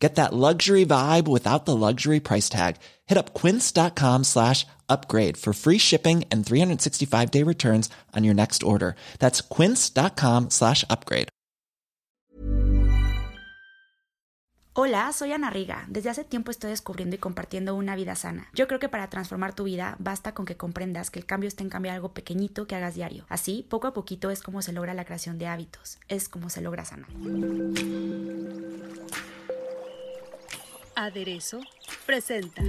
Get that luxury vibe without the luxury price tag. Hit up quince.com slash upgrade for free shipping and 365 day returns on your next order. That's quince.com slash upgrade. Hola, soy Ana Riga. Desde hace tiempo estoy descubriendo y compartiendo una vida sana. Yo creo que para transformar tu vida basta con que comprendas que el cambio está en cambiar algo pequeñito que hagas diario. Así, poco a poquito es como se logra la creación de hábitos. Es como se logra sanar. Aderezo presenta.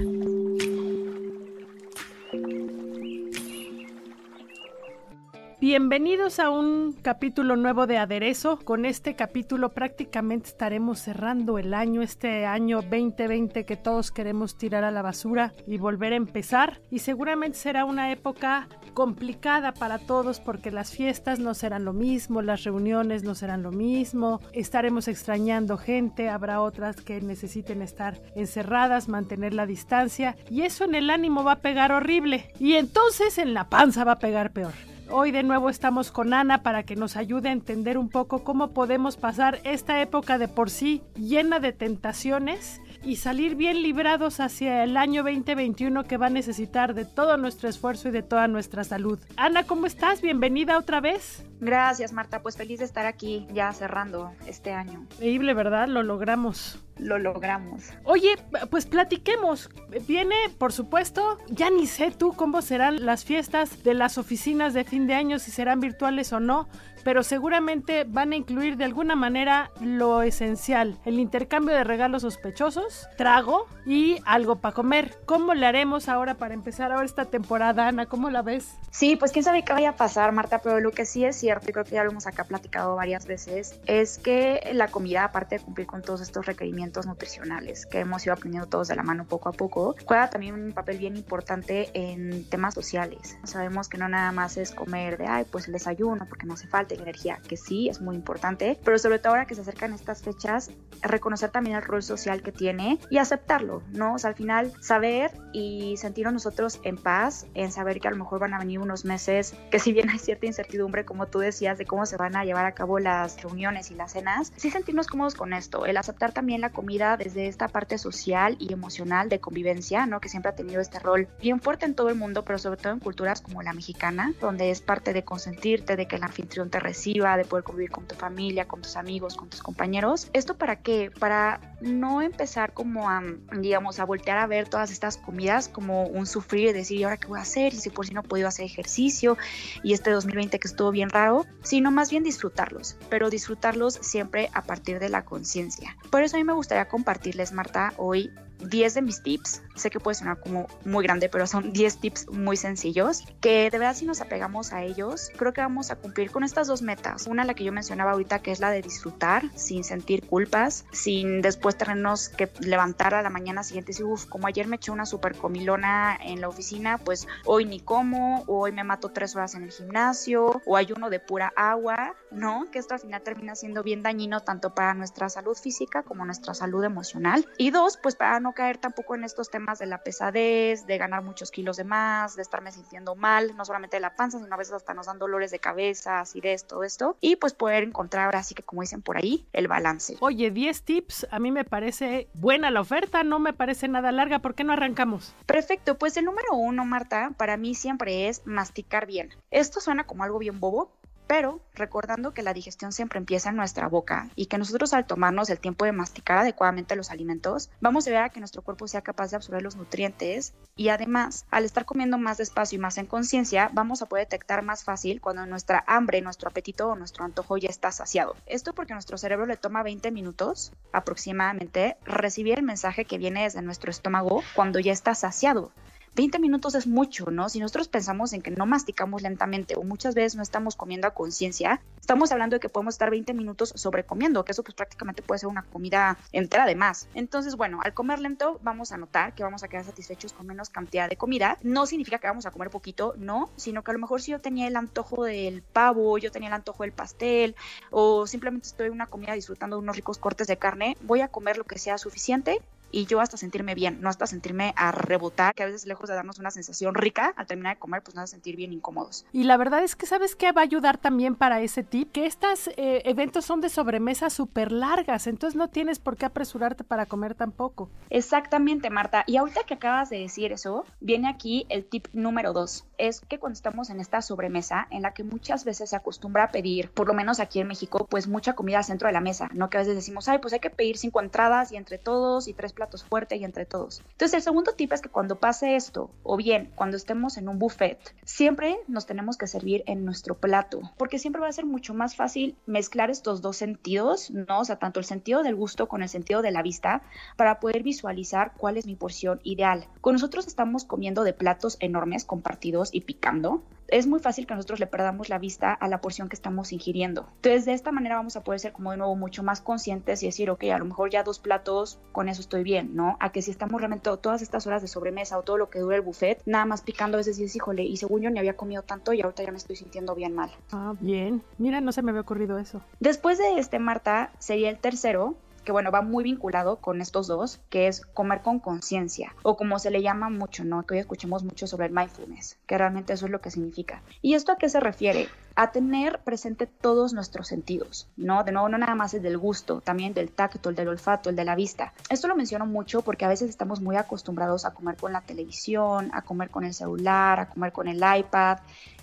Bienvenidos a un capítulo nuevo de Aderezo. Con este capítulo prácticamente estaremos cerrando el año, este año 2020 que todos queremos tirar a la basura y volver a empezar. Y seguramente será una época complicada para todos porque las fiestas no serán lo mismo, las reuniones no serán lo mismo, estaremos extrañando gente, habrá otras que necesiten estar encerradas, mantener la distancia y eso en el ánimo va a pegar horrible y entonces en la panza va a pegar peor. Hoy de nuevo estamos con Ana para que nos ayude a entender un poco cómo podemos pasar esta época de por sí llena de tentaciones y salir bien librados hacia el año 2021 que va a necesitar de todo nuestro esfuerzo y de toda nuestra salud. Ana, ¿cómo estás? Bienvenida otra vez. Gracias, Marta. Pues feliz de estar aquí ya cerrando este año. Increíble, ¿verdad? Lo logramos lo logramos. Oye, pues platiquemos. Viene, por supuesto, ya ni sé tú cómo serán las fiestas de las oficinas de fin de año, si serán virtuales o no, pero seguramente van a incluir de alguna manera lo esencial, el intercambio de regalos sospechosos, trago y algo para comer. ¿Cómo le haremos ahora para empezar ahora esta temporada, Ana? ¿Cómo la ves? Sí, pues quién sabe qué vaya a pasar, Marta, pero lo que sí es cierto, y creo que ya lo hemos acá platicado varias veces, es que la comida, aparte de cumplir con todos estos requerimientos nutricionales que hemos ido aprendiendo todos de la mano poco a poco, juega también un papel bien importante en temas sociales. Sabemos que no nada más es comer de, ay, pues el desayuno, porque no hace falta energía, que sí es muy importante, pero sobre todo ahora que se acercan estas fechas, reconocer también el rol social que tiene y aceptarlo, ¿no? O sea, al final saber y sentirnos nosotros en paz, en saber que a lo mejor van a venir unos meses que si bien hay cierta incertidumbre, como tú decías, de cómo se van a llevar a cabo las reuniones y las cenas, sí sentirnos cómodos con esto, el aceptar también la comida desde esta parte social y emocional de convivencia, ¿no? Que siempre ha tenido este rol bien fuerte en todo el mundo, pero sobre todo en culturas como la mexicana, donde es parte de consentirte, de que el anfitrión te reciba, de poder convivir con tu familia, con tus amigos, con tus compañeros. ¿Esto para qué? Para no empezar como a, digamos, a voltear a ver todas estas comidas como un sufrir y decir, ¿y ahora qué voy a hacer? Y si por si no he podido hacer ejercicio y este 2020 que estuvo bien raro, sino más bien disfrutarlos, pero disfrutarlos siempre a partir de la conciencia. Por eso a mí me gustaría compartirles, Marta, hoy 10 de mis tips. Sé que puede sonar como muy grande, pero son 10 tips muy sencillos que de verdad si nos apegamos a ellos, creo que vamos a cumplir con estas dos metas. Una, la que yo mencionaba ahorita, que es la de disfrutar sin sentir culpas, sin después tenernos que levantar a la mañana siguiente y decir, uff, como ayer me eché una super comilona en la oficina, pues hoy ni como, hoy me mato tres horas en el gimnasio, o ayuno de pura agua, ¿no? Que esto al final termina siendo bien dañino tanto para nuestra salud física como nuestra salud emocional. Y dos, pues para no caer tampoco en estos temas de la pesadez, de ganar muchos kilos de más, de estarme sintiendo mal, no solamente de la panza, sino a veces hasta nos dan dolores de cabeza, acidez, todo esto, y pues poder encontrar, así que como dicen por ahí, el balance. Oye, 10 tips, a mí me parece buena la oferta, no me parece nada larga, ¿por qué no arrancamos? Perfecto, pues el número uno, Marta, para mí siempre es masticar bien. Esto suena como algo bien bobo, pero recordando que la digestión siempre empieza en nuestra boca y que nosotros al tomarnos el tiempo de masticar adecuadamente los alimentos, vamos a ver a que nuestro cuerpo sea capaz de absorber los nutrientes y además, al estar comiendo más despacio y más en conciencia, vamos a poder detectar más fácil cuando nuestra hambre, nuestro apetito o nuestro antojo ya está saciado. Esto porque nuestro cerebro le toma 20 minutos aproximadamente recibir el mensaje que viene desde nuestro estómago cuando ya está saciado 20 minutos es mucho, ¿no? Si nosotros pensamos en que no masticamos lentamente o muchas veces no estamos comiendo a conciencia, estamos hablando de que podemos estar 20 minutos sobrecomiendo, que eso pues prácticamente puede ser una comida entera de más. Entonces, bueno, al comer lento vamos a notar que vamos a quedar satisfechos con menos cantidad de comida. No significa que vamos a comer poquito, no, sino que a lo mejor si yo tenía el antojo del pavo, yo tenía el antojo del pastel o simplemente estoy en una comida disfrutando de unos ricos cortes de carne, voy a comer lo que sea suficiente y yo hasta sentirme bien, no hasta sentirme a rebotar, que a veces lejos de darnos una sensación rica, al terminar de comer, pues nos hace sentir bien incómodos. Y la verdad es que sabes que va a ayudar también para ese tip, que estos eh, eventos son de sobremesa súper largas, entonces no tienes por qué apresurarte para comer tampoco. Exactamente, Marta. Y ahorita que acabas de decir eso, viene aquí el tip número dos. Es que cuando estamos en esta sobremesa, en la que muchas veces se acostumbra a pedir, por lo menos aquí en México, pues mucha comida al centro de la mesa, ¿no? Que a veces decimos, ay, pues hay que pedir cinco entradas y entre todos y tres platos fuertes y entre todos. Entonces, el segundo tip es que cuando pase esto, o bien cuando estemos en un buffet, siempre nos tenemos que servir en nuestro plato, porque siempre va a ser mucho más fácil mezclar estos dos sentidos, ¿no? O sea, tanto el sentido del gusto con el sentido de la vista, para poder visualizar cuál es mi porción ideal. Con nosotros estamos comiendo de platos enormes, compartidos y picando, es muy fácil que nosotros le perdamos la vista a la porción que estamos ingiriendo. Entonces, de esta manera vamos a poder ser como de nuevo mucho más conscientes y decir, ok, a lo mejor ya dos platos, con eso estoy bien, ¿no? A que si estamos realmente todas estas horas de sobremesa o todo lo que dura el buffet, nada más picando, a veces dices, híjole, y según yo ni había comido tanto y ahorita ya me estoy sintiendo bien mal. Ah, bien. Mira, no se me había ocurrido eso. Después de este, Marta, sería el tercero, que bueno, va muy vinculado con estos dos, que es comer con conciencia, o como se le llama mucho, ¿no? Que hoy escuchemos mucho sobre el mindfulness, que realmente eso es lo que significa. ¿Y esto a qué se refiere? A tener presente todos nuestros sentidos, ¿no? De nuevo, no nada más el del gusto, también del tacto, el del olfato, el de la vista. Esto lo menciono mucho porque a veces estamos muy acostumbrados a comer con la televisión, a comer con el celular, a comer con el iPad,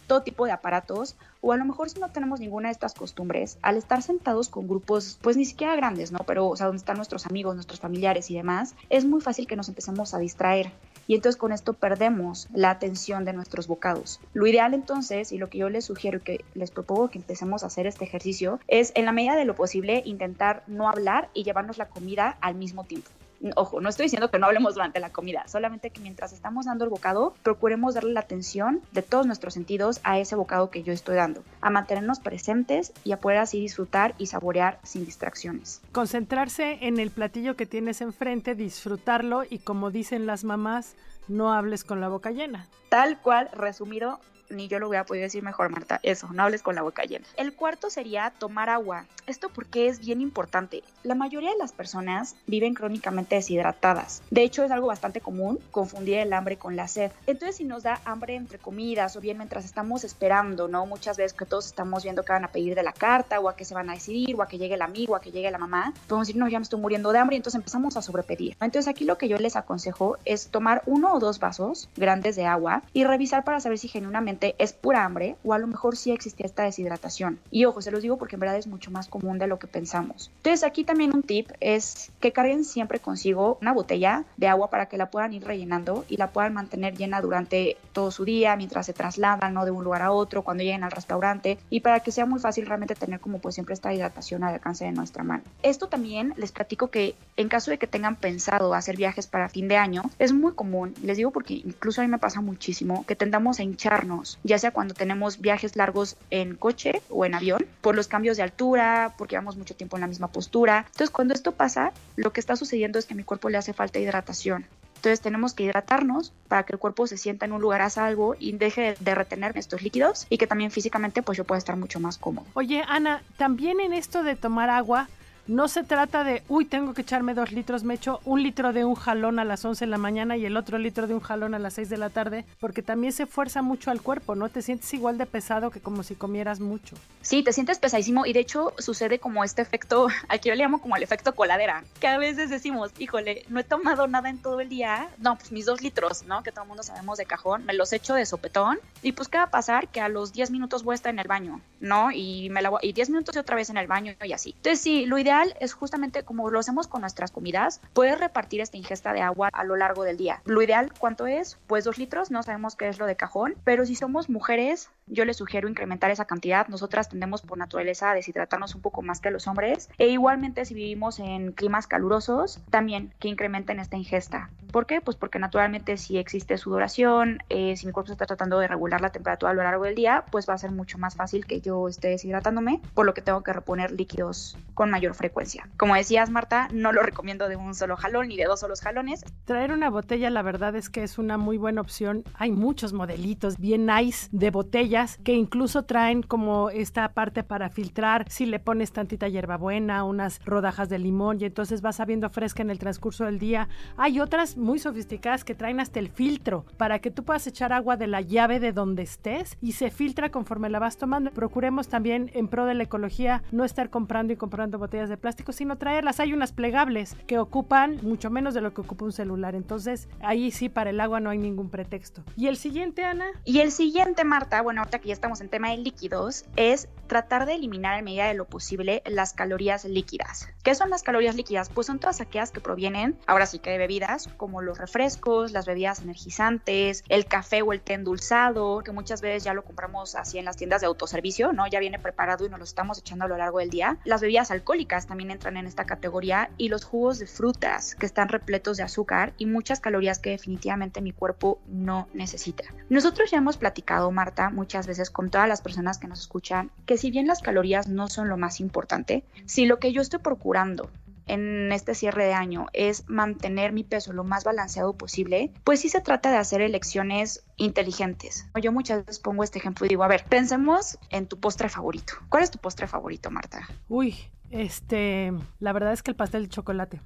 todo tipo de aparatos, o a lo mejor si no tenemos ninguna de estas costumbres, al estar sentados con grupos, pues ni siquiera grandes, ¿no? Pero, o sea, donde están nuestros amigos, nuestros familiares y demás, es muy fácil que nos empecemos a distraer. Y entonces con esto perdemos la atención de nuestros bocados. Lo ideal entonces, y lo que yo les sugiero y que les propongo que empecemos a hacer este ejercicio, es en la medida de lo posible intentar no hablar y llevarnos la comida al mismo tiempo ojo, no estoy diciendo que no hablemos durante la comida, solamente que mientras estamos dando el bocado, procuremos darle la atención de todos nuestros sentidos a ese bocado que yo estoy dando, a mantenernos presentes y a poder así disfrutar y saborear sin distracciones. Concentrarse en el platillo que tienes enfrente, disfrutarlo y como dicen las mamás, no hables con la boca llena. Tal cual, resumido, ni yo lo voy a poder decir mejor, Marta. Eso, no hables con la boca llena. El cuarto sería tomar agua. Esto porque es bien importante. La mayoría de las personas viven crónicamente deshidratadas. De hecho, es algo bastante común confundir el hambre con la sed. Entonces, si nos da hambre entre comidas o bien mientras estamos esperando, ¿no? Muchas veces que todos estamos viendo qué van a pedir de la carta o a qué se van a decidir o a que llegue el amigo, a que llegue la mamá, podemos decir, no, ya me estoy muriendo de hambre y entonces empezamos a sobrepedir. Entonces, aquí lo que yo les aconsejo es tomar uno o dos vasos grandes de agua y revisar para saber si genuinamente es pura hambre o a lo mejor sí existía esta deshidratación. Y ojo, se los digo porque en verdad es mucho más común de lo que pensamos. Entonces aquí también un tip es que carguen siempre consigo una botella de agua para que la puedan ir rellenando y la puedan mantener llena durante todo su día mientras se trasladan ¿no? de un lugar a otro, cuando lleguen al restaurante y para que sea muy fácil realmente tener como pues siempre esta hidratación al alcance de nuestra mano. Esto también les platico que en caso de que tengan pensado hacer viajes para fin de año, es muy común, les digo porque incluso a mí me pasa muchísimo, que tendamos a hincharnos ya sea cuando tenemos viajes largos en coche o en avión, por los cambios de altura, porque llevamos mucho tiempo en la misma postura. Entonces, cuando esto pasa, lo que está sucediendo es que a mi cuerpo le hace falta hidratación. Entonces tenemos que hidratarnos para que el cuerpo se sienta en un lugar a salvo y deje de retener estos líquidos y que también físicamente pues yo pueda estar mucho más cómodo. Oye Ana, también en esto de tomar agua, no se trata de, uy, tengo que echarme dos litros, me echo un litro de un jalón a las 11 de la mañana y el otro litro de un jalón a las 6 de la tarde, porque también se fuerza mucho al cuerpo, ¿no? Te sientes igual de pesado que como si comieras mucho. Sí, te sientes pesadísimo y de hecho sucede como este efecto, aquí yo le llamo como el efecto coladera, que a veces decimos, híjole, no he tomado nada en todo el día, no, pues mis dos litros, ¿no? Que todo el mundo sabemos de cajón, me los echo de sopetón y pues ¿qué va a pasar? Que a los 10 minutos voy a estar en el baño, ¿no? Y me la y 10 minutos y otra vez en el baño y así. Entonces sí, lo ideal ideal es justamente como lo hacemos con nuestras comidas, puedes repartir esta ingesta de agua a lo largo del día. Lo ideal, ¿cuánto es? Pues dos litros, no sabemos qué es lo de cajón, pero si somos mujeres, yo les sugiero incrementar esa cantidad. Nosotras tendemos por naturaleza a deshidratarnos un poco más que los hombres. E igualmente si vivimos en climas calurosos, también que incrementen esta ingesta. ¿Por qué? Pues porque naturalmente si existe sudoración, eh, si mi cuerpo está tratando de regular la temperatura a lo largo del día, pues va a ser mucho más fácil que yo esté deshidratándome, por lo que tengo que reponer líquidos con mayor frecuencia. Como decías, Marta, no lo recomiendo de un solo jalón ni de dos solos jalones. Traer una botella, la verdad es que es una muy buena opción. Hay muchos modelitos bien nice de botellas que incluso traen como esta parte para filtrar. Si le pones tantita hierbabuena, unas rodajas de limón y entonces vas sabiendo fresca en el transcurso del día. Hay otras muy sofisticadas que traen hasta el filtro para que tú puedas echar agua de la llave de donde estés y se filtra conforme la vas tomando. Procuremos también en pro de la ecología no estar comprando y comprando botellas de plástico, sino traerlas. Hay unas plegables que ocupan mucho menos de lo que ocupa un celular. Entonces ahí sí para el agua no hay ningún pretexto. ¿Y el siguiente, Ana? Y el siguiente, Marta, bueno, ahorita que ya estamos en tema de líquidos, es tratar de eliminar en medida de lo posible las calorías líquidas. ¿Qué son las calorías líquidas? Pues son todas aquellas que provienen, ahora sí que de bebidas, como los refrescos, las bebidas energizantes, el café o el té endulzado, que muchas veces ya lo compramos así en las tiendas de autoservicio, ¿no? Ya viene preparado y nos lo estamos echando a lo largo del día. Las bebidas alcohólicas también entran en esta categoría y los jugos de frutas que están repletos de azúcar y muchas calorías que definitivamente mi cuerpo no necesita. Nosotros ya hemos platicado, Marta, muchas veces con todas las personas que nos escuchan, que si bien las calorías no son lo más importante, si lo que yo estoy procurando en este cierre de año es mantener mi peso lo más balanceado posible, pues sí se trata de hacer elecciones inteligentes. Yo muchas veces pongo este ejemplo y digo, a ver, pensemos en tu postre favorito. ¿Cuál es tu postre favorito, Marta? Uy, este, la verdad es que el pastel de chocolate.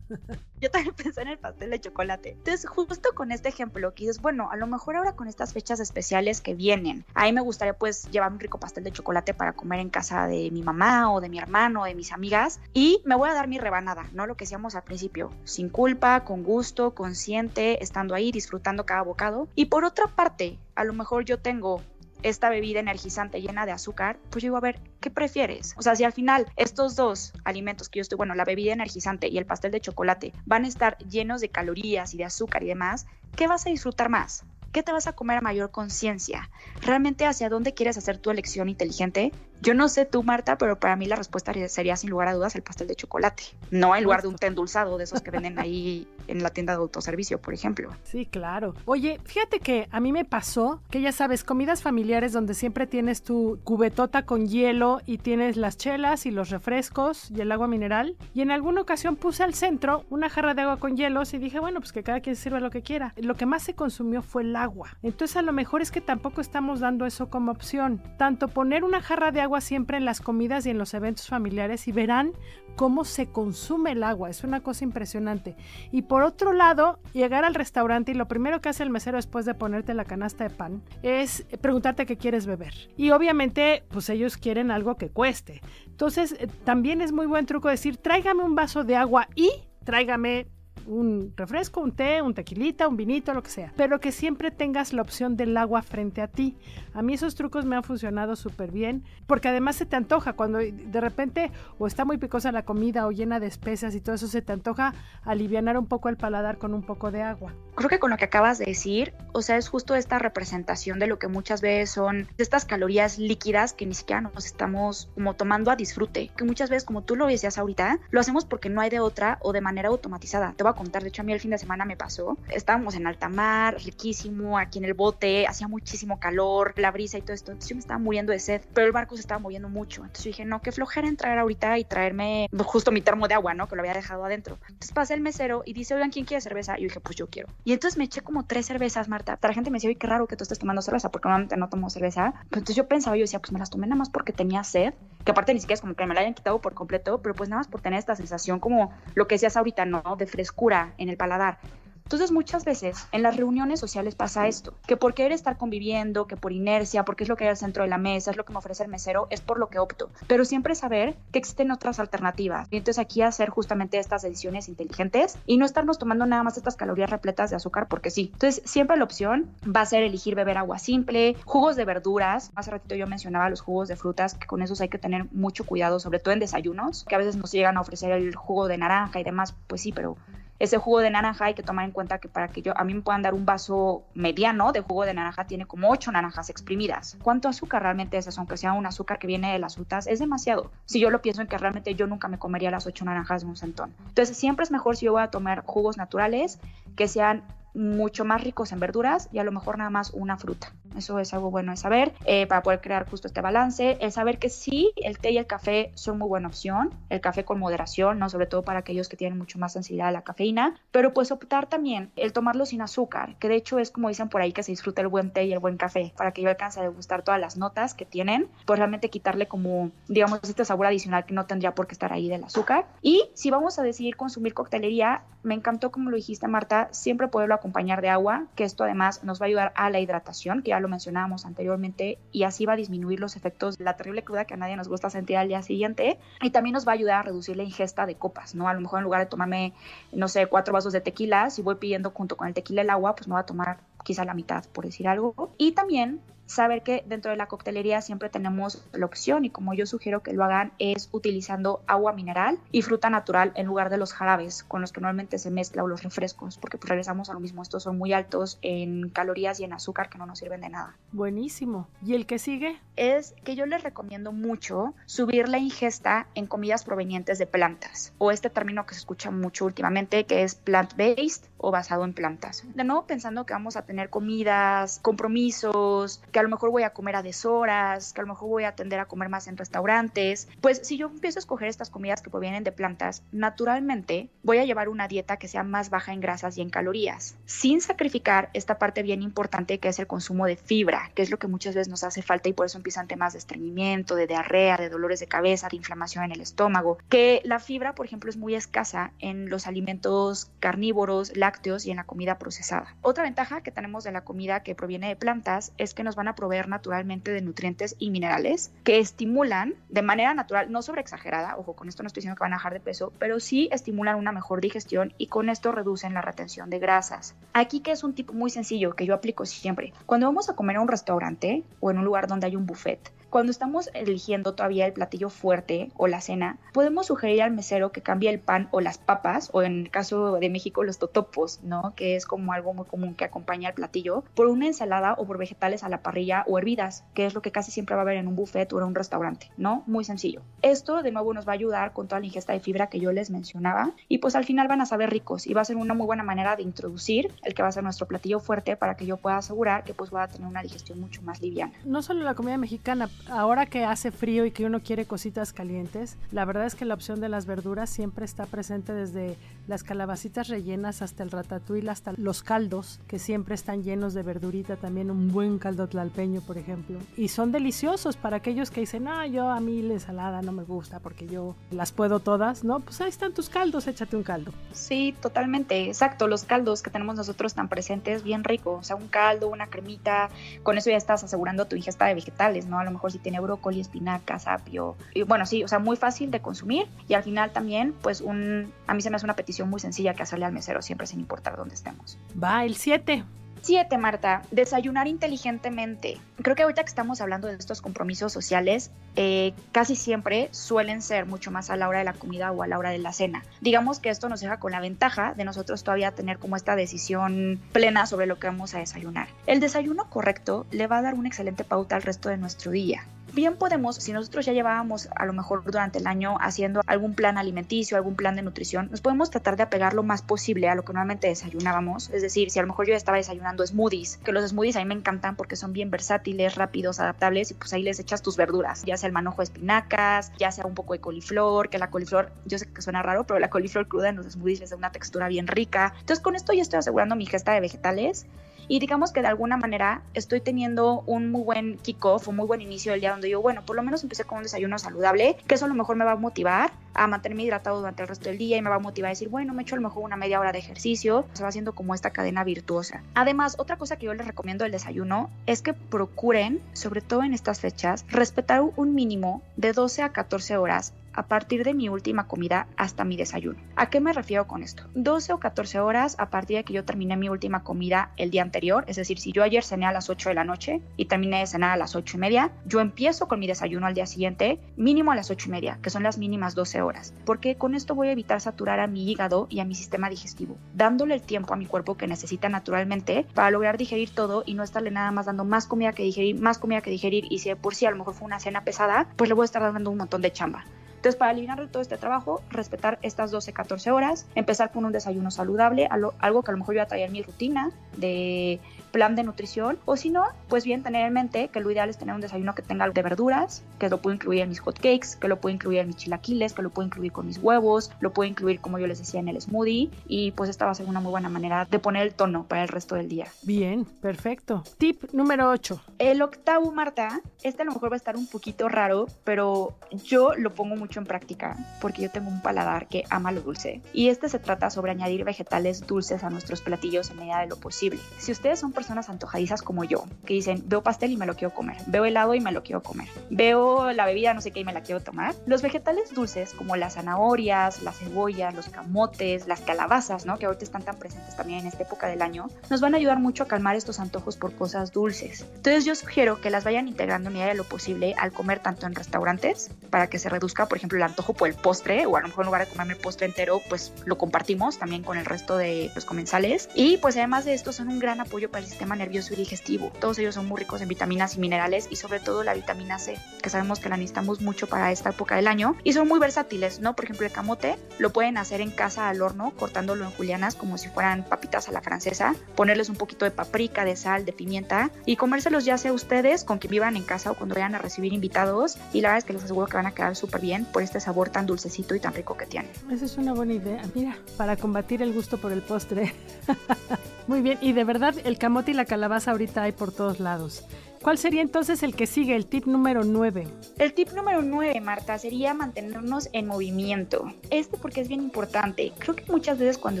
Yo también pensé en el pastel de chocolate. Entonces, justo con este ejemplo, que dices, bueno, a lo mejor ahora con estas fechas especiales que vienen, ahí me gustaría pues llevar un rico pastel de chocolate para comer en casa de mi mamá o de mi hermano o de mis amigas y me voy a dar mi rebanada, ¿no? Lo que decíamos al principio, sin culpa, con gusto, consciente, estando ahí, disfrutando cada bocado. Y por otra parte, a lo mejor yo tengo esta bebida energizante llena de azúcar, pues yo digo, a ver, ¿qué prefieres? O sea, si al final estos dos alimentos que yo estoy, bueno, la bebida energizante y el pastel de chocolate van a estar llenos de calorías y de azúcar y demás, ¿qué vas a disfrutar más? ¿Qué te vas a comer a mayor conciencia? ¿Realmente hacia dónde quieres hacer tu elección inteligente? Yo no sé tú, Marta, pero para mí la respuesta sería sin lugar a dudas el pastel de chocolate, no en lugar de un té endulzado de esos que venden ahí en la tienda de autoservicio, por ejemplo. Sí, claro. Oye, fíjate que a mí me pasó que ya sabes, comidas familiares donde siempre tienes tu cubetota con hielo y tienes las chelas y los refrescos y el agua mineral. Y en alguna ocasión puse al centro una jarra de agua con hielos y dije, bueno, pues que cada quien sirva lo que quiera. Lo que más se consumió fue el agua. Entonces a lo mejor es que tampoco estamos dando eso como opción. Tanto poner una jarra de agua siempre en las comidas y en los eventos familiares y verán cómo se consume el agua. Es una cosa impresionante. Y por otro lado, llegar al restaurante y lo primero que hace el mesero después de ponerte la canasta de pan es preguntarte qué quieres beber. Y obviamente, pues ellos quieren algo que cueste. Entonces, eh, también es muy buen truco decir, tráigame un vaso de agua y tráigame un refresco, un té, un tequilita, un vinito, lo que sea. Pero que siempre tengas la opción del agua frente a ti. A mí esos trucos me han funcionado súper bien porque además se te antoja cuando de repente o está muy picosa la comida o llena de especias y todo eso se te antoja aliviar un poco el paladar con un poco de agua. Creo que con lo que acabas de decir, o sea, es justo esta representación de lo que muchas veces son estas calorías líquidas que ni siquiera nos estamos como tomando a disfrute, que muchas veces como tú lo decías ahorita, lo hacemos porque no hay de otra o de manera automatizada. Te voy a contar, de hecho a mí el fin de semana me pasó, estábamos en alta mar, riquísimo, aquí en el bote, hacía muchísimo calor, la brisa y todo esto, entonces yo me estaba muriendo de sed, pero el barco se estaba moviendo mucho, entonces yo dije, no, qué flojera entrar ahorita y traerme justo mi termo de agua, ¿no? Que lo había dejado adentro. Entonces pasé el mesero y dice, oigan, ¿quién quiere cerveza? Y yo dije, pues yo quiero. Y entonces me eché como tres cervezas, Marta. La gente me decía, oye, qué raro que tú estés tomando cerveza, porque normalmente no tomo cerveza. Pero entonces yo pensaba, yo decía, pues me las tomé nada más porque tenía sed, que aparte ni siquiera es como que me la hayan quitado por completo, pero pues nada más por tener esta sensación como lo que decías ahorita, ¿no? De frescura en el paladar. Entonces muchas veces en las reuniones sociales pasa esto, que por querer estar conviviendo, que por inercia, porque es lo que hay al centro de la mesa, es lo que me ofrece el mesero, es por lo que opto. Pero siempre saber que existen otras alternativas. Y entonces aquí hacer justamente estas decisiones inteligentes y no estarnos tomando nada más estas calorías repletas de azúcar porque sí. Entonces siempre la opción va a ser elegir beber agua simple, jugos de verduras. Hace ratito yo mencionaba los jugos de frutas, que con esos hay que tener mucho cuidado, sobre todo en desayunos, que a veces nos llegan a ofrecer el jugo de naranja y demás, pues sí, pero ese jugo de naranja hay que tomar en cuenta que para que yo a mí me puedan dar un vaso mediano de jugo de naranja tiene como ocho naranjas exprimidas. ¿Cuánto azúcar realmente es eso? Aunque sea un azúcar que viene de las frutas, es demasiado. Si yo lo pienso en que realmente yo nunca me comería las ocho naranjas de un centón. Entonces siempre es mejor si yo voy a tomar jugos naturales que sean mucho más ricos en verduras y a lo mejor nada más una fruta. Eso es algo bueno de saber eh, para poder crear justo este balance. El saber que sí, el té y el café son muy buena opción. El café con moderación, ¿no? Sobre todo para aquellos que tienen mucho más sensibilidad a la cafeína. Pero pues optar también el tomarlo sin azúcar, que de hecho es como dicen por ahí que se disfruta el buen té y el buen café. Para que yo alcance a degustar todas las notas que tienen, pues realmente quitarle como, digamos, este sabor adicional que no tendría por qué estar ahí del azúcar. Y si vamos a decidir consumir coctelería, me encantó como lo dijiste Marta, siempre poderlo acompañar de agua, que esto además nos va a ayudar a la hidratación, que ya lo mencionábamos anteriormente, y así va a disminuir los efectos de la terrible cruda que a nadie nos gusta sentir al día siguiente. Y también nos va a ayudar a reducir la ingesta de copas, ¿no? A lo mejor en lugar de tomarme, no sé, cuatro vasos de tequila, si voy pidiendo junto con el tequila el agua, pues me voy a tomar quizá la mitad, por decir algo. Y también saber que dentro de la coctelería siempre tenemos la opción y como yo sugiero que lo hagan es utilizando agua mineral y fruta natural en lugar de los jarabes con los que normalmente se mezcla o los refrescos porque pues regresamos a lo mismo, estos son muy altos en calorías y en azúcar que no nos sirven de nada. Buenísimo. ¿Y el que sigue? Es que yo les recomiendo mucho subir la ingesta en comidas provenientes de plantas o este término que se escucha mucho últimamente que es plant-based o basado en plantas. De nuevo pensando que vamos a tener comidas, compromisos, que a lo mejor voy a comer a deshoras, que a lo mejor voy a tender a comer más en restaurantes. Pues si yo empiezo a escoger estas comidas que provienen de plantas, naturalmente voy a llevar una dieta que sea más baja en grasas y en calorías, sin sacrificar esta parte bien importante que es el consumo de fibra, que es lo que muchas veces nos hace falta y por eso empiezan temas de estreñimiento, de diarrea, de dolores de cabeza, de inflamación en el estómago, que la fibra, por ejemplo, es muy escasa en los alimentos carnívoros, lácteos y en la comida procesada. Otra ventaja que tenemos de la comida que proviene de plantas es que nos van a proveer naturalmente de nutrientes y minerales que estimulan de manera natural, no sobre exagerada, ojo, con esto no estoy diciendo que van a bajar de peso, pero sí estimulan una mejor digestión y con esto reducen la retención de grasas. Aquí que es un tipo muy sencillo que yo aplico siempre. Cuando vamos a comer a un restaurante o en un lugar donde hay un buffet, cuando estamos eligiendo todavía el platillo fuerte o la cena, podemos sugerir al mesero que cambie el pan o las papas, o en el caso de México los totopos, ¿no? Que es como algo muy común que acompaña al platillo, por una ensalada o por vegetales a la parrilla o hervidas, que es lo que casi siempre va a haber en un buffet o en un restaurante, ¿no? Muy sencillo. Esto de nuevo nos va a ayudar con toda la ingesta de fibra que yo les mencionaba y pues al final van a saber ricos y va a ser una muy buena manera de introducir el que va a ser nuestro platillo fuerte para que yo pueda asegurar que pues va a tener una digestión mucho más liviana. No solo la comida mexicana, ahora que hace frío y que uno quiere cositas calientes, la verdad es que la opción de las verduras siempre está presente desde las calabacitas rellenas hasta el ratatouille, hasta los caldos, que siempre están llenos de verdurita, también un buen caldo tlalpeño, por ejemplo. Y son deliciosos para aquellos que dicen, ah, yo a mí la ensalada no me gusta porque yo las puedo todas, ¿no? Pues ahí están tus caldos, échate un caldo. Sí, totalmente, exacto, los caldos que tenemos nosotros tan presentes, bien ricos, o sea, un caldo, una cremita, con eso ya estás asegurando tu ingesta de vegetales, ¿no? A lo mejor si tiene brócoli, espinaca, sapio, y bueno, sí, o sea, muy fácil de consumir y al final también, pues un, a mí se me hace una petición muy sencilla que hacerle al mesero siempre sin importar dónde estemos. Va, el 7. 7, Marta, desayunar inteligentemente. Creo que ahorita que estamos hablando de estos compromisos sociales, eh, casi siempre suelen ser mucho más a la hora de la comida o a la hora de la cena. Digamos que esto nos deja con la ventaja de nosotros todavía tener como esta decisión plena sobre lo que vamos a desayunar. El desayuno correcto le va a dar una excelente pauta al resto de nuestro día bien podemos, si nosotros ya llevábamos a lo mejor durante el año haciendo algún plan alimenticio, algún plan de nutrición, nos podemos tratar de apegar lo más posible a lo que normalmente desayunábamos. Es decir, si a lo mejor yo estaba desayunando smoothies, que los smoothies a mí me encantan porque son bien versátiles, rápidos, adaptables y pues ahí les echas tus verduras, ya sea el manojo de espinacas, ya sea un poco de coliflor, que la coliflor, yo sé que suena raro, pero la coliflor cruda en los smoothies les da una textura bien rica. Entonces con esto ya estoy asegurando mi gesta de vegetales y digamos que de alguna manera estoy teniendo un muy buen kickoff, un muy buen inicio del día donde yo, bueno, por lo menos empecé con un desayuno saludable, que eso a lo mejor me va a motivar a mantenerme hidratado durante el resto del día y me va a motivar a decir, bueno, me echo a lo mejor una media hora de ejercicio, se va haciendo como esta cadena virtuosa. Además, otra cosa que yo les recomiendo del desayuno es que procuren, sobre todo en estas fechas, respetar un mínimo de 12 a 14 horas a partir de mi última comida hasta mi desayuno. ¿A qué me refiero con esto? 12 o 14 horas a partir de que yo terminé mi última comida el día anterior, es decir, si yo ayer cené a las 8 de la noche y terminé de cenar a las 8 y media, yo empiezo con mi desayuno al día siguiente mínimo a las 8 y media, que son las mínimas 12 horas, porque con esto voy a evitar saturar a mi hígado y a mi sistema digestivo, dándole el tiempo a mi cuerpo que necesita naturalmente para lograr digerir todo y no estarle nada más dando más comida que digerir, más comida que digerir y si de por sí a lo mejor fue una cena pesada, pues le voy a estar dando un montón de chamba. Entonces, para eliminar todo este trabajo, respetar estas 12, 14 horas, empezar con un desayuno saludable, algo que a lo mejor yo voy a traer en mi rutina de plan de nutrición o si no, pues bien tener en mente que lo ideal es tener un desayuno que tenga algo de verduras, que lo puedo incluir en mis hot cakes, que lo puedo incluir en mis chilaquiles, que lo puedo incluir con mis huevos, lo puedo incluir como yo les decía en el smoothie y pues esta va a ser una muy buena manera de poner el tono para el resto del día. Bien, perfecto. Tip número 8. El octavo, Marta, este a lo mejor va a estar un poquito raro, pero yo lo pongo mucho en práctica porque yo tengo un paladar que ama lo dulce y este se trata sobre añadir vegetales dulces a nuestros platillos en medida de lo posible. Si ustedes son personas antojadizas como yo, que dicen, veo pastel y me lo quiero comer, veo helado y me lo quiero comer, veo la bebida no sé qué y me la quiero tomar. Los vegetales dulces como las zanahorias, las cebollas, los camotes, las calabazas, ¿no? que ahorita están tan presentes también en esta época del año, nos van a ayudar mucho a calmar estos antojos por cosas dulces. Entonces yo sugiero que las vayan integrando en medida de lo posible al comer tanto en restaurantes para que se reduzca, por ejemplo, el antojo por el postre o a lo mejor en lugar de comerme el postre entero, pues lo compartimos también con el resto de los comensales. Y pues además de esto son un gran apoyo para el sistema nervioso y digestivo. Todos ellos son muy ricos en vitaminas y minerales y sobre todo la vitamina C, que sabemos que la necesitamos mucho para esta época del año y son muy versátiles, ¿no? Por ejemplo, el camote lo pueden hacer en casa al horno, cortándolo en julianas como si fueran papitas a la francesa, ponerles un poquito de paprika, de sal, de pimienta y comérselos ya sea ustedes con que vivan en casa o cuando vayan a recibir invitados y la verdad es que les aseguro que van a quedar súper bien por este sabor tan dulcecito y tan rico que tiene. Esa es una buena idea, mira, para combatir el gusto por el postre. Muy bien, y de verdad el camote y la calabaza ahorita hay por todos lados. ¿Cuál sería entonces el que sigue, el tip número 9? El tip número 9, Marta, sería mantenernos en movimiento. Este porque es bien importante. Creo que muchas veces cuando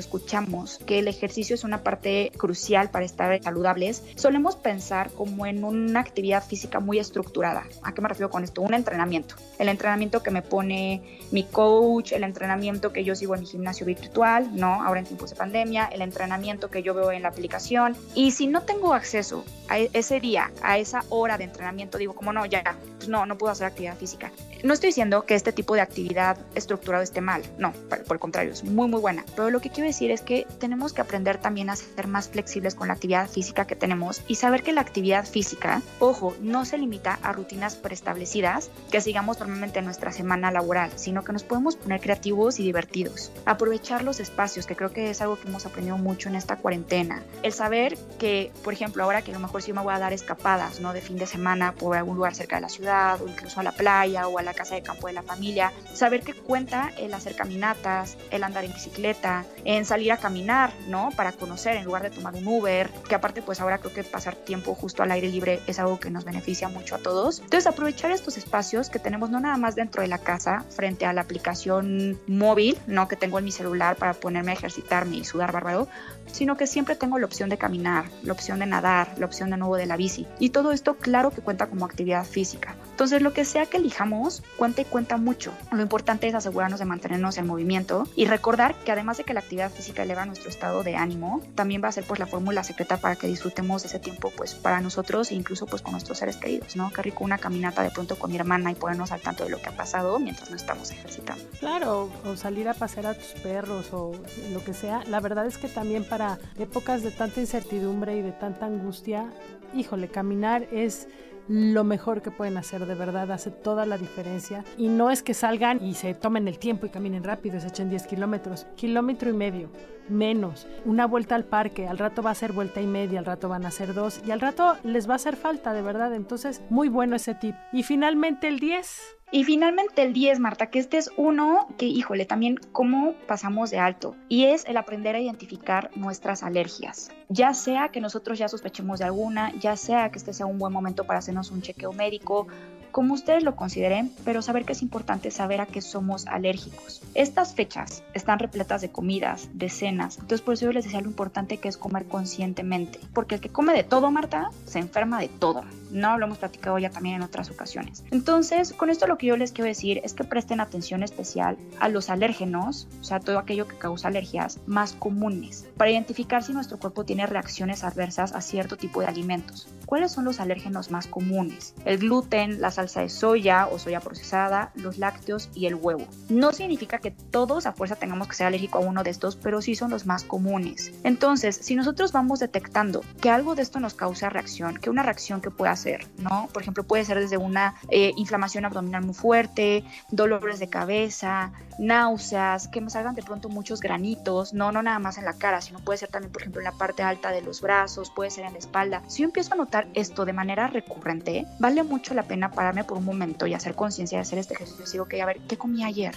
escuchamos que el ejercicio es una parte crucial para estar saludables, solemos pensar como en una actividad física muy estructurada. ¿A qué me refiero con esto? Un entrenamiento. El entrenamiento que me pone mi coach, el entrenamiento que yo sigo en mi gimnasio virtual, ¿no? Ahora en tiempos de pandemia, el entrenamiento que yo veo en la aplicación. Y si no tengo acceso a ese día, a esa hora de entrenamiento, digo, como no, ya, pues no, no puedo hacer actividad física. No estoy diciendo que este tipo de actividad estructurada esté mal, no, por el contrario, es muy, muy buena. Pero lo que quiero decir es que tenemos que aprender también a ser más flexibles con la actividad física que tenemos y saber que la actividad física, ojo, no se limita a rutinas preestablecidas que sigamos normalmente en nuestra semana laboral, sino que nos podemos poner creativos y divertidos. Aprovechar los espacios, que creo que es algo que hemos aprendido mucho en esta cuarentena. El saber que, por ejemplo, ahora que a lo mejor sí me voy a dar escapadas, ¿no? De fin de semana por algún lugar cerca de la ciudad o incluso a la playa o a la casa de campo de la familia. Saber que cuenta el hacer caminatas, el andar en bicicleta, en salir a caminar, ¿no? Para conocer en lugar de tomar un Uber, que aparte pues ahora creo que pasar tiempo justo al aire libre es algo que nos beneficia mucho a todos. Entonces aprovechar estos espacios que tenemos no nada más dentro de la casa frente a la aplicación móvil, ¿no? Que tengo en mi celular para ponerme a ejercitarme y sudar bárbaro, sino que siempre tengo la opción de caminar, la opción de nadar, la opción de nuevo de la bici. Y todo esto claro que cuenta como actividad física. Entonces lo que sea que elijamos, cuenta y cuenta mucho. Lo importante es asegurarnos de mantenernos en movimiento y recordar que además de que la actividad física eleva nuestro estado de ánimo, también va a ser pues la fórmula secreta para que disfrutemos ese tiempo pues para nosotros e incluso pues con nuestros seres queridos, ¿no? Qué rico una caminata de pronto con mi hermana y ponernos al tanto de lo que ha pasado mientras no estamos ejercitando. Claro, o salir a pasear a tus perros o lo que sea. La verdad es que también para épocas de tanta incertidumbre y de tanta angustia, híjole, caminar es lo mejor que pueden hacer, de verdad, hace toda la diferencia. Y no es que salgan y se tomen el tiempo y caminen rápido, se echen 10 kilómetros, kilómetro y medio, menos. Una vuelta al parque, al rato va a ser vuelta y media, al rato van a ser dos y al rato les va a hacer falta, de verdad. Entonces, muy bueno ese tip. Y finalmente el 10 Y finalmente el 10, Marta, que este es uno que, híjole, también cómo pasamos de alto. Y es el aprender a identificar nuestras alergias. Ya sea que nosotros ya sospechemos de alguna, ya sea que este sea un buen momento para hacernos un chequeo médico, como ustedes lo consideren, pero saber que es importante saber a qué somos alérgicos. Estas fechas están repletas de comidas, de cenas, entonces por eso yo les decía lo importante que es comer conscientemente, porque el que come de todo, Marta, se enferma de todo. No lo hemos platicado ya también en otras ocasiones. Entonces, con esto lo que yo les quiero decir es que presten atención especial a los alérgenos, o sea, todo aquello que causa alergias más comunes, para identificar si nuestro cuerpo tiene reacciones adversas a cierto tipo de alimentos. ¿Cuáles son los alérgenos más comunes? El gluten, la salsa de soya o soya procesada, los lácteos y el huevo. No significa que todos a fuerza tengamos que ser alérgico a uno de estos, pero sí son los más comunes. Entonces, si nosotros vamos detectando que algo de esto nos causa reacción, que una reacción que pueda ser, ¿no? Por ejemplo, puede ser desde una eh, inflamación abdominal muy fuerte, dolores de cabeza, náuseas, que me salgan de pronto muchos granitos, no, no nada más en la cara, sino puede ser también, por ejemplo, en la parte alta de los brazos, puede ser en la espalda. Si yo empiezo a notar esto de manera recurrente, vale mucho la pena pararme por un momento y hacer conciencia de hacer este ejercicio. Digo, ok, a ver, ¿qué comí ayer?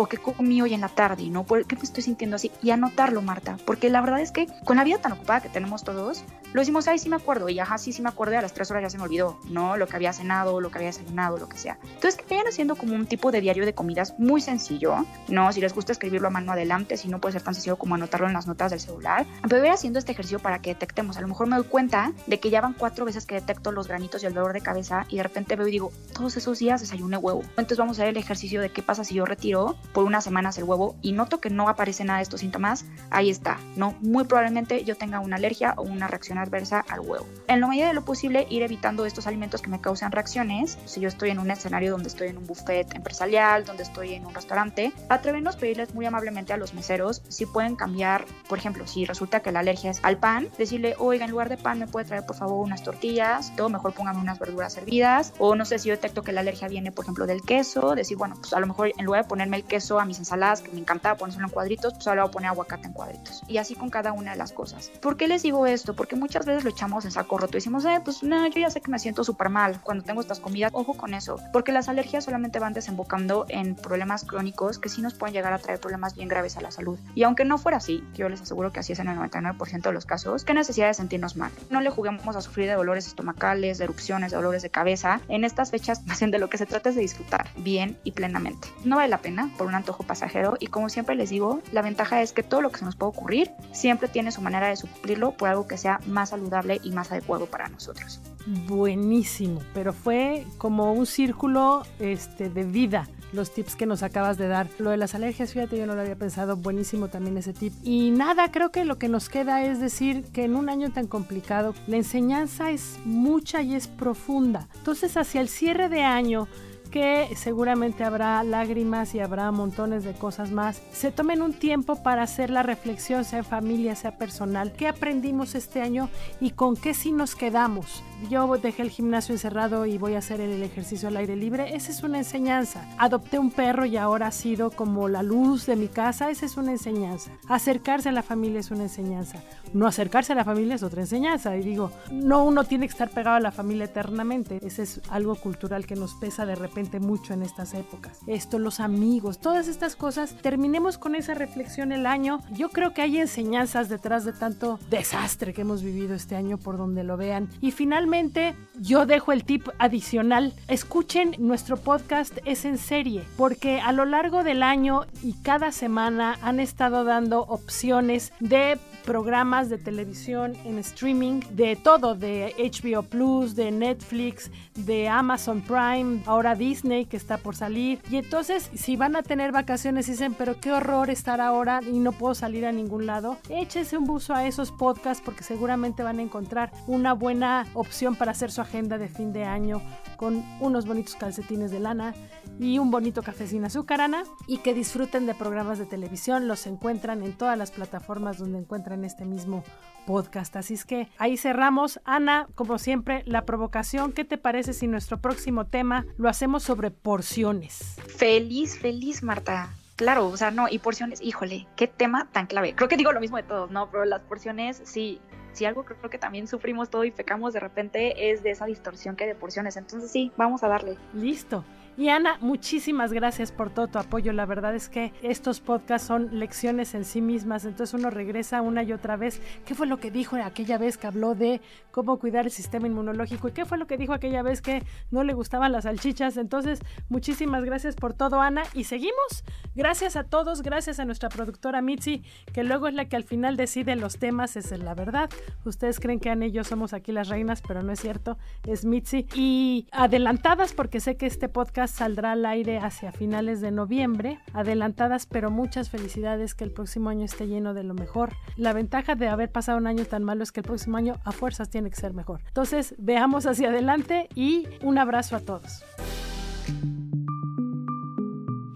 O qué comí hoy en la tarde, ¿no? ¿Por qué me estoy sintiendo así? Y anotarlo, Marta, porque la verdad es que con la vida tan ocupada que tenemos todos, lo decimos, ay, sí me acuerdo, y ajá, sí, sí me acuerdo, a las tres horas ya se me olvidó, ¿no? Lo que había cenado, lo que había desayunado, lo que sea. Entonces, que vayan haciendo como un tipo de diario de comidas muy sencillo, ¿no? Si les gusta escribirlo a mano adelante, si no puede ser tan sencillo como anotarlo en las notas del celular. Pero voy haciendo este ejercicio para que detectemos. A lo mejor me doy cuenta de que ya van cuatro veces que detecto los granitos y el dolor de cabeza, y de repente veo y digo, todos esos días desayuné huevo. Entonces, vamos a ver el ejercicio de qué pasa si yo retiro por unas semanas el huevo y noto que no aparece nada de estos síntomas. Ahí está, ¿no? Muy probablemente yo tenga una alergia o una reacción adversa al huevo. En la medida de lo posible, ir evitando estos alimentos que me causan reacciones. Si yo estoy en un escenario donde estoy en un buffet empresarial, donde estoy en un restaurante, atrevernos a pedirles muy amablemente a los meseros si pueden cambiar, por ejemplo, si resulta que la alergia es al pan, decirle, oiga, en lugar de pan me puede traer por favor unas tortillas, todo mejor póngame unas verduras servidas, o no sé si yo detecto que la alergia viene, por ejemplo, del queso, decir, bueno, pues a lo mejor en lugar de ponerme el queso a mis ensaladas, que me encantaba ponérselo en cuadritos, pues ahora voy a poner aguacate en cuadritos. Y así con cada una de las cosas. ¿Por qué les digo esto? Porque muchas veces lo echamos en saco roto y decimos, eh, pues no, yo ya sé que me siento súper mal cuando tengo estas comidas. Ojo con eso, porque las alergias solamente van desembocando en problemas crónicos que sí nos pueden llegar a traer problemas bien graves a la salud. Y aunque no fuera así, yo les aseguro que así es en el 99% de los casos, ¿qué necesidad de sentirnos mal? No le juguemos a sufrir de dolores estomacales, de erupciones, de dolores de cabeza. En estas fechas, más bien de lo que se trata es de disfrutar bien y plenamente. No vale la pena por un antojo pasajero y como siempre les digo, la ventaja es que todo lo que se nos puede ocurrir siempre tiene su manera de suplirlo por algo que sea más saludable y más adecuado para nosotros. Buenísimo, pero fue como un círculo este, de vida los tips que nos acabas de dar. Lo de las alergias, fíjate, yo no lo había pensado, buenísimo también ese tip. Y nada, creo que lo que nos queda es decir que en un año tan complicado, la enseñanza es mucha y es profunda. Entonces, hacia el cierre de año, que seguramente habrá lágrimas y habrá montones de cosas más. Se tomen un tiempo para hacer la reflexión, sea familia, sea personal. ¿Qué aprendimos este año y con qué sí nos quedamos? Yo dejé el gimnasio encerrado y voy a hacer el ejercicio al aire libre. Esa es una enseñanza. Adopté un perro y ahora ha sido como la luz de mi casa. Esa es una enseñanza. Acercarse a la familia es una enseñanza. No acercarse a la familia es otra enseñanza. Y digo, no uno tiene que estar pegado a la familia eternamente. Ese es algo cultural que nos pesa de repente mucho en estas épocas. Esto, los amigos, todas estas cosas. Terminemos con esa reflexión el año. Yo creo que hay enseñanzas detrás de tanto desastre que hemos vivido este año por donde lo vean. Y finalmente, yo dejo el tip adicional. Escuchen nuestro podcast Es en serie, porque a lo largo del año y cada semana han estado dando opciones de programas de televisión en streaming, de todo, de HBO Plus, de Netflix, de Amazon Prime, ahora Disney que está por salir. Y entonces, si van a tener vacaciones dicen, pero qué horror estar ahora y no puedo salir a ningún lado, échense un buzo a esos podcasts porque seguramente van a encontrar una buena opción para hacer su agenda de fin de año con unos bonitos calcetines de lana y un bonito café sin azúcar, Ana, y que disfruten de programas de televisión. Los encuentran en todas las plataformas donde encuentran este mismo podcast. Así es que ahí cerramos. Ana, como siempre, la provocación. ¿Qué te parece si nuestro próximo tema lo hacemos sobre porciones? Feliz, feliz, Marta. Claro, o sea, no, y porciones, híjole, qué tema tan clave. Creo que digo lo mismo de todos, ¿no? Pero las porciones, sí, si algo creo que también sufrimos todo y pecamos de repente es de esa distorsión que hay de porciones. Entonces sí, vamos a darle. Listo. Y Ana, muchísimas gracias por todo tu apoyo. La verdad es que estos podcasts son lecciones en sí mismas. Entonces uno regresa una y otra vez. ¿Qué fue lo que dijo aquella vez que habló de cómo cuidar el sistema inmunológico? ¿Y qué fue lo que dijo aquella vez que no le gustaban las salchichas? Entonces, muchísimas gracias por todo, Ana. Y seguimos. Gracias a todos. Gracias a nuestra productora Mitzi, que luego es la que al final decide los temas. Es la verdad. Ustedes creen que Ana y yo somos aquí las reinas, pero no es cierto. Es Mitzi. Y adelantadas, porque sé que este podcast saldrá al aire hacia finales de noviembre. Adelantadas, pero muchas felicidades que el próximo año esté lleno de lo mejor. La ventaja de haber pasado un año tan malo es que el próximo año a fuerzas tiene que ser mejor. Entonces, veamos hacia adelante y un abrazo a todos.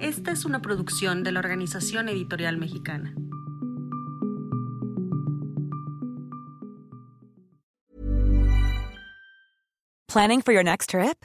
Esta es una producción de la Organización Editorial Mexicana. Planning for your next trip?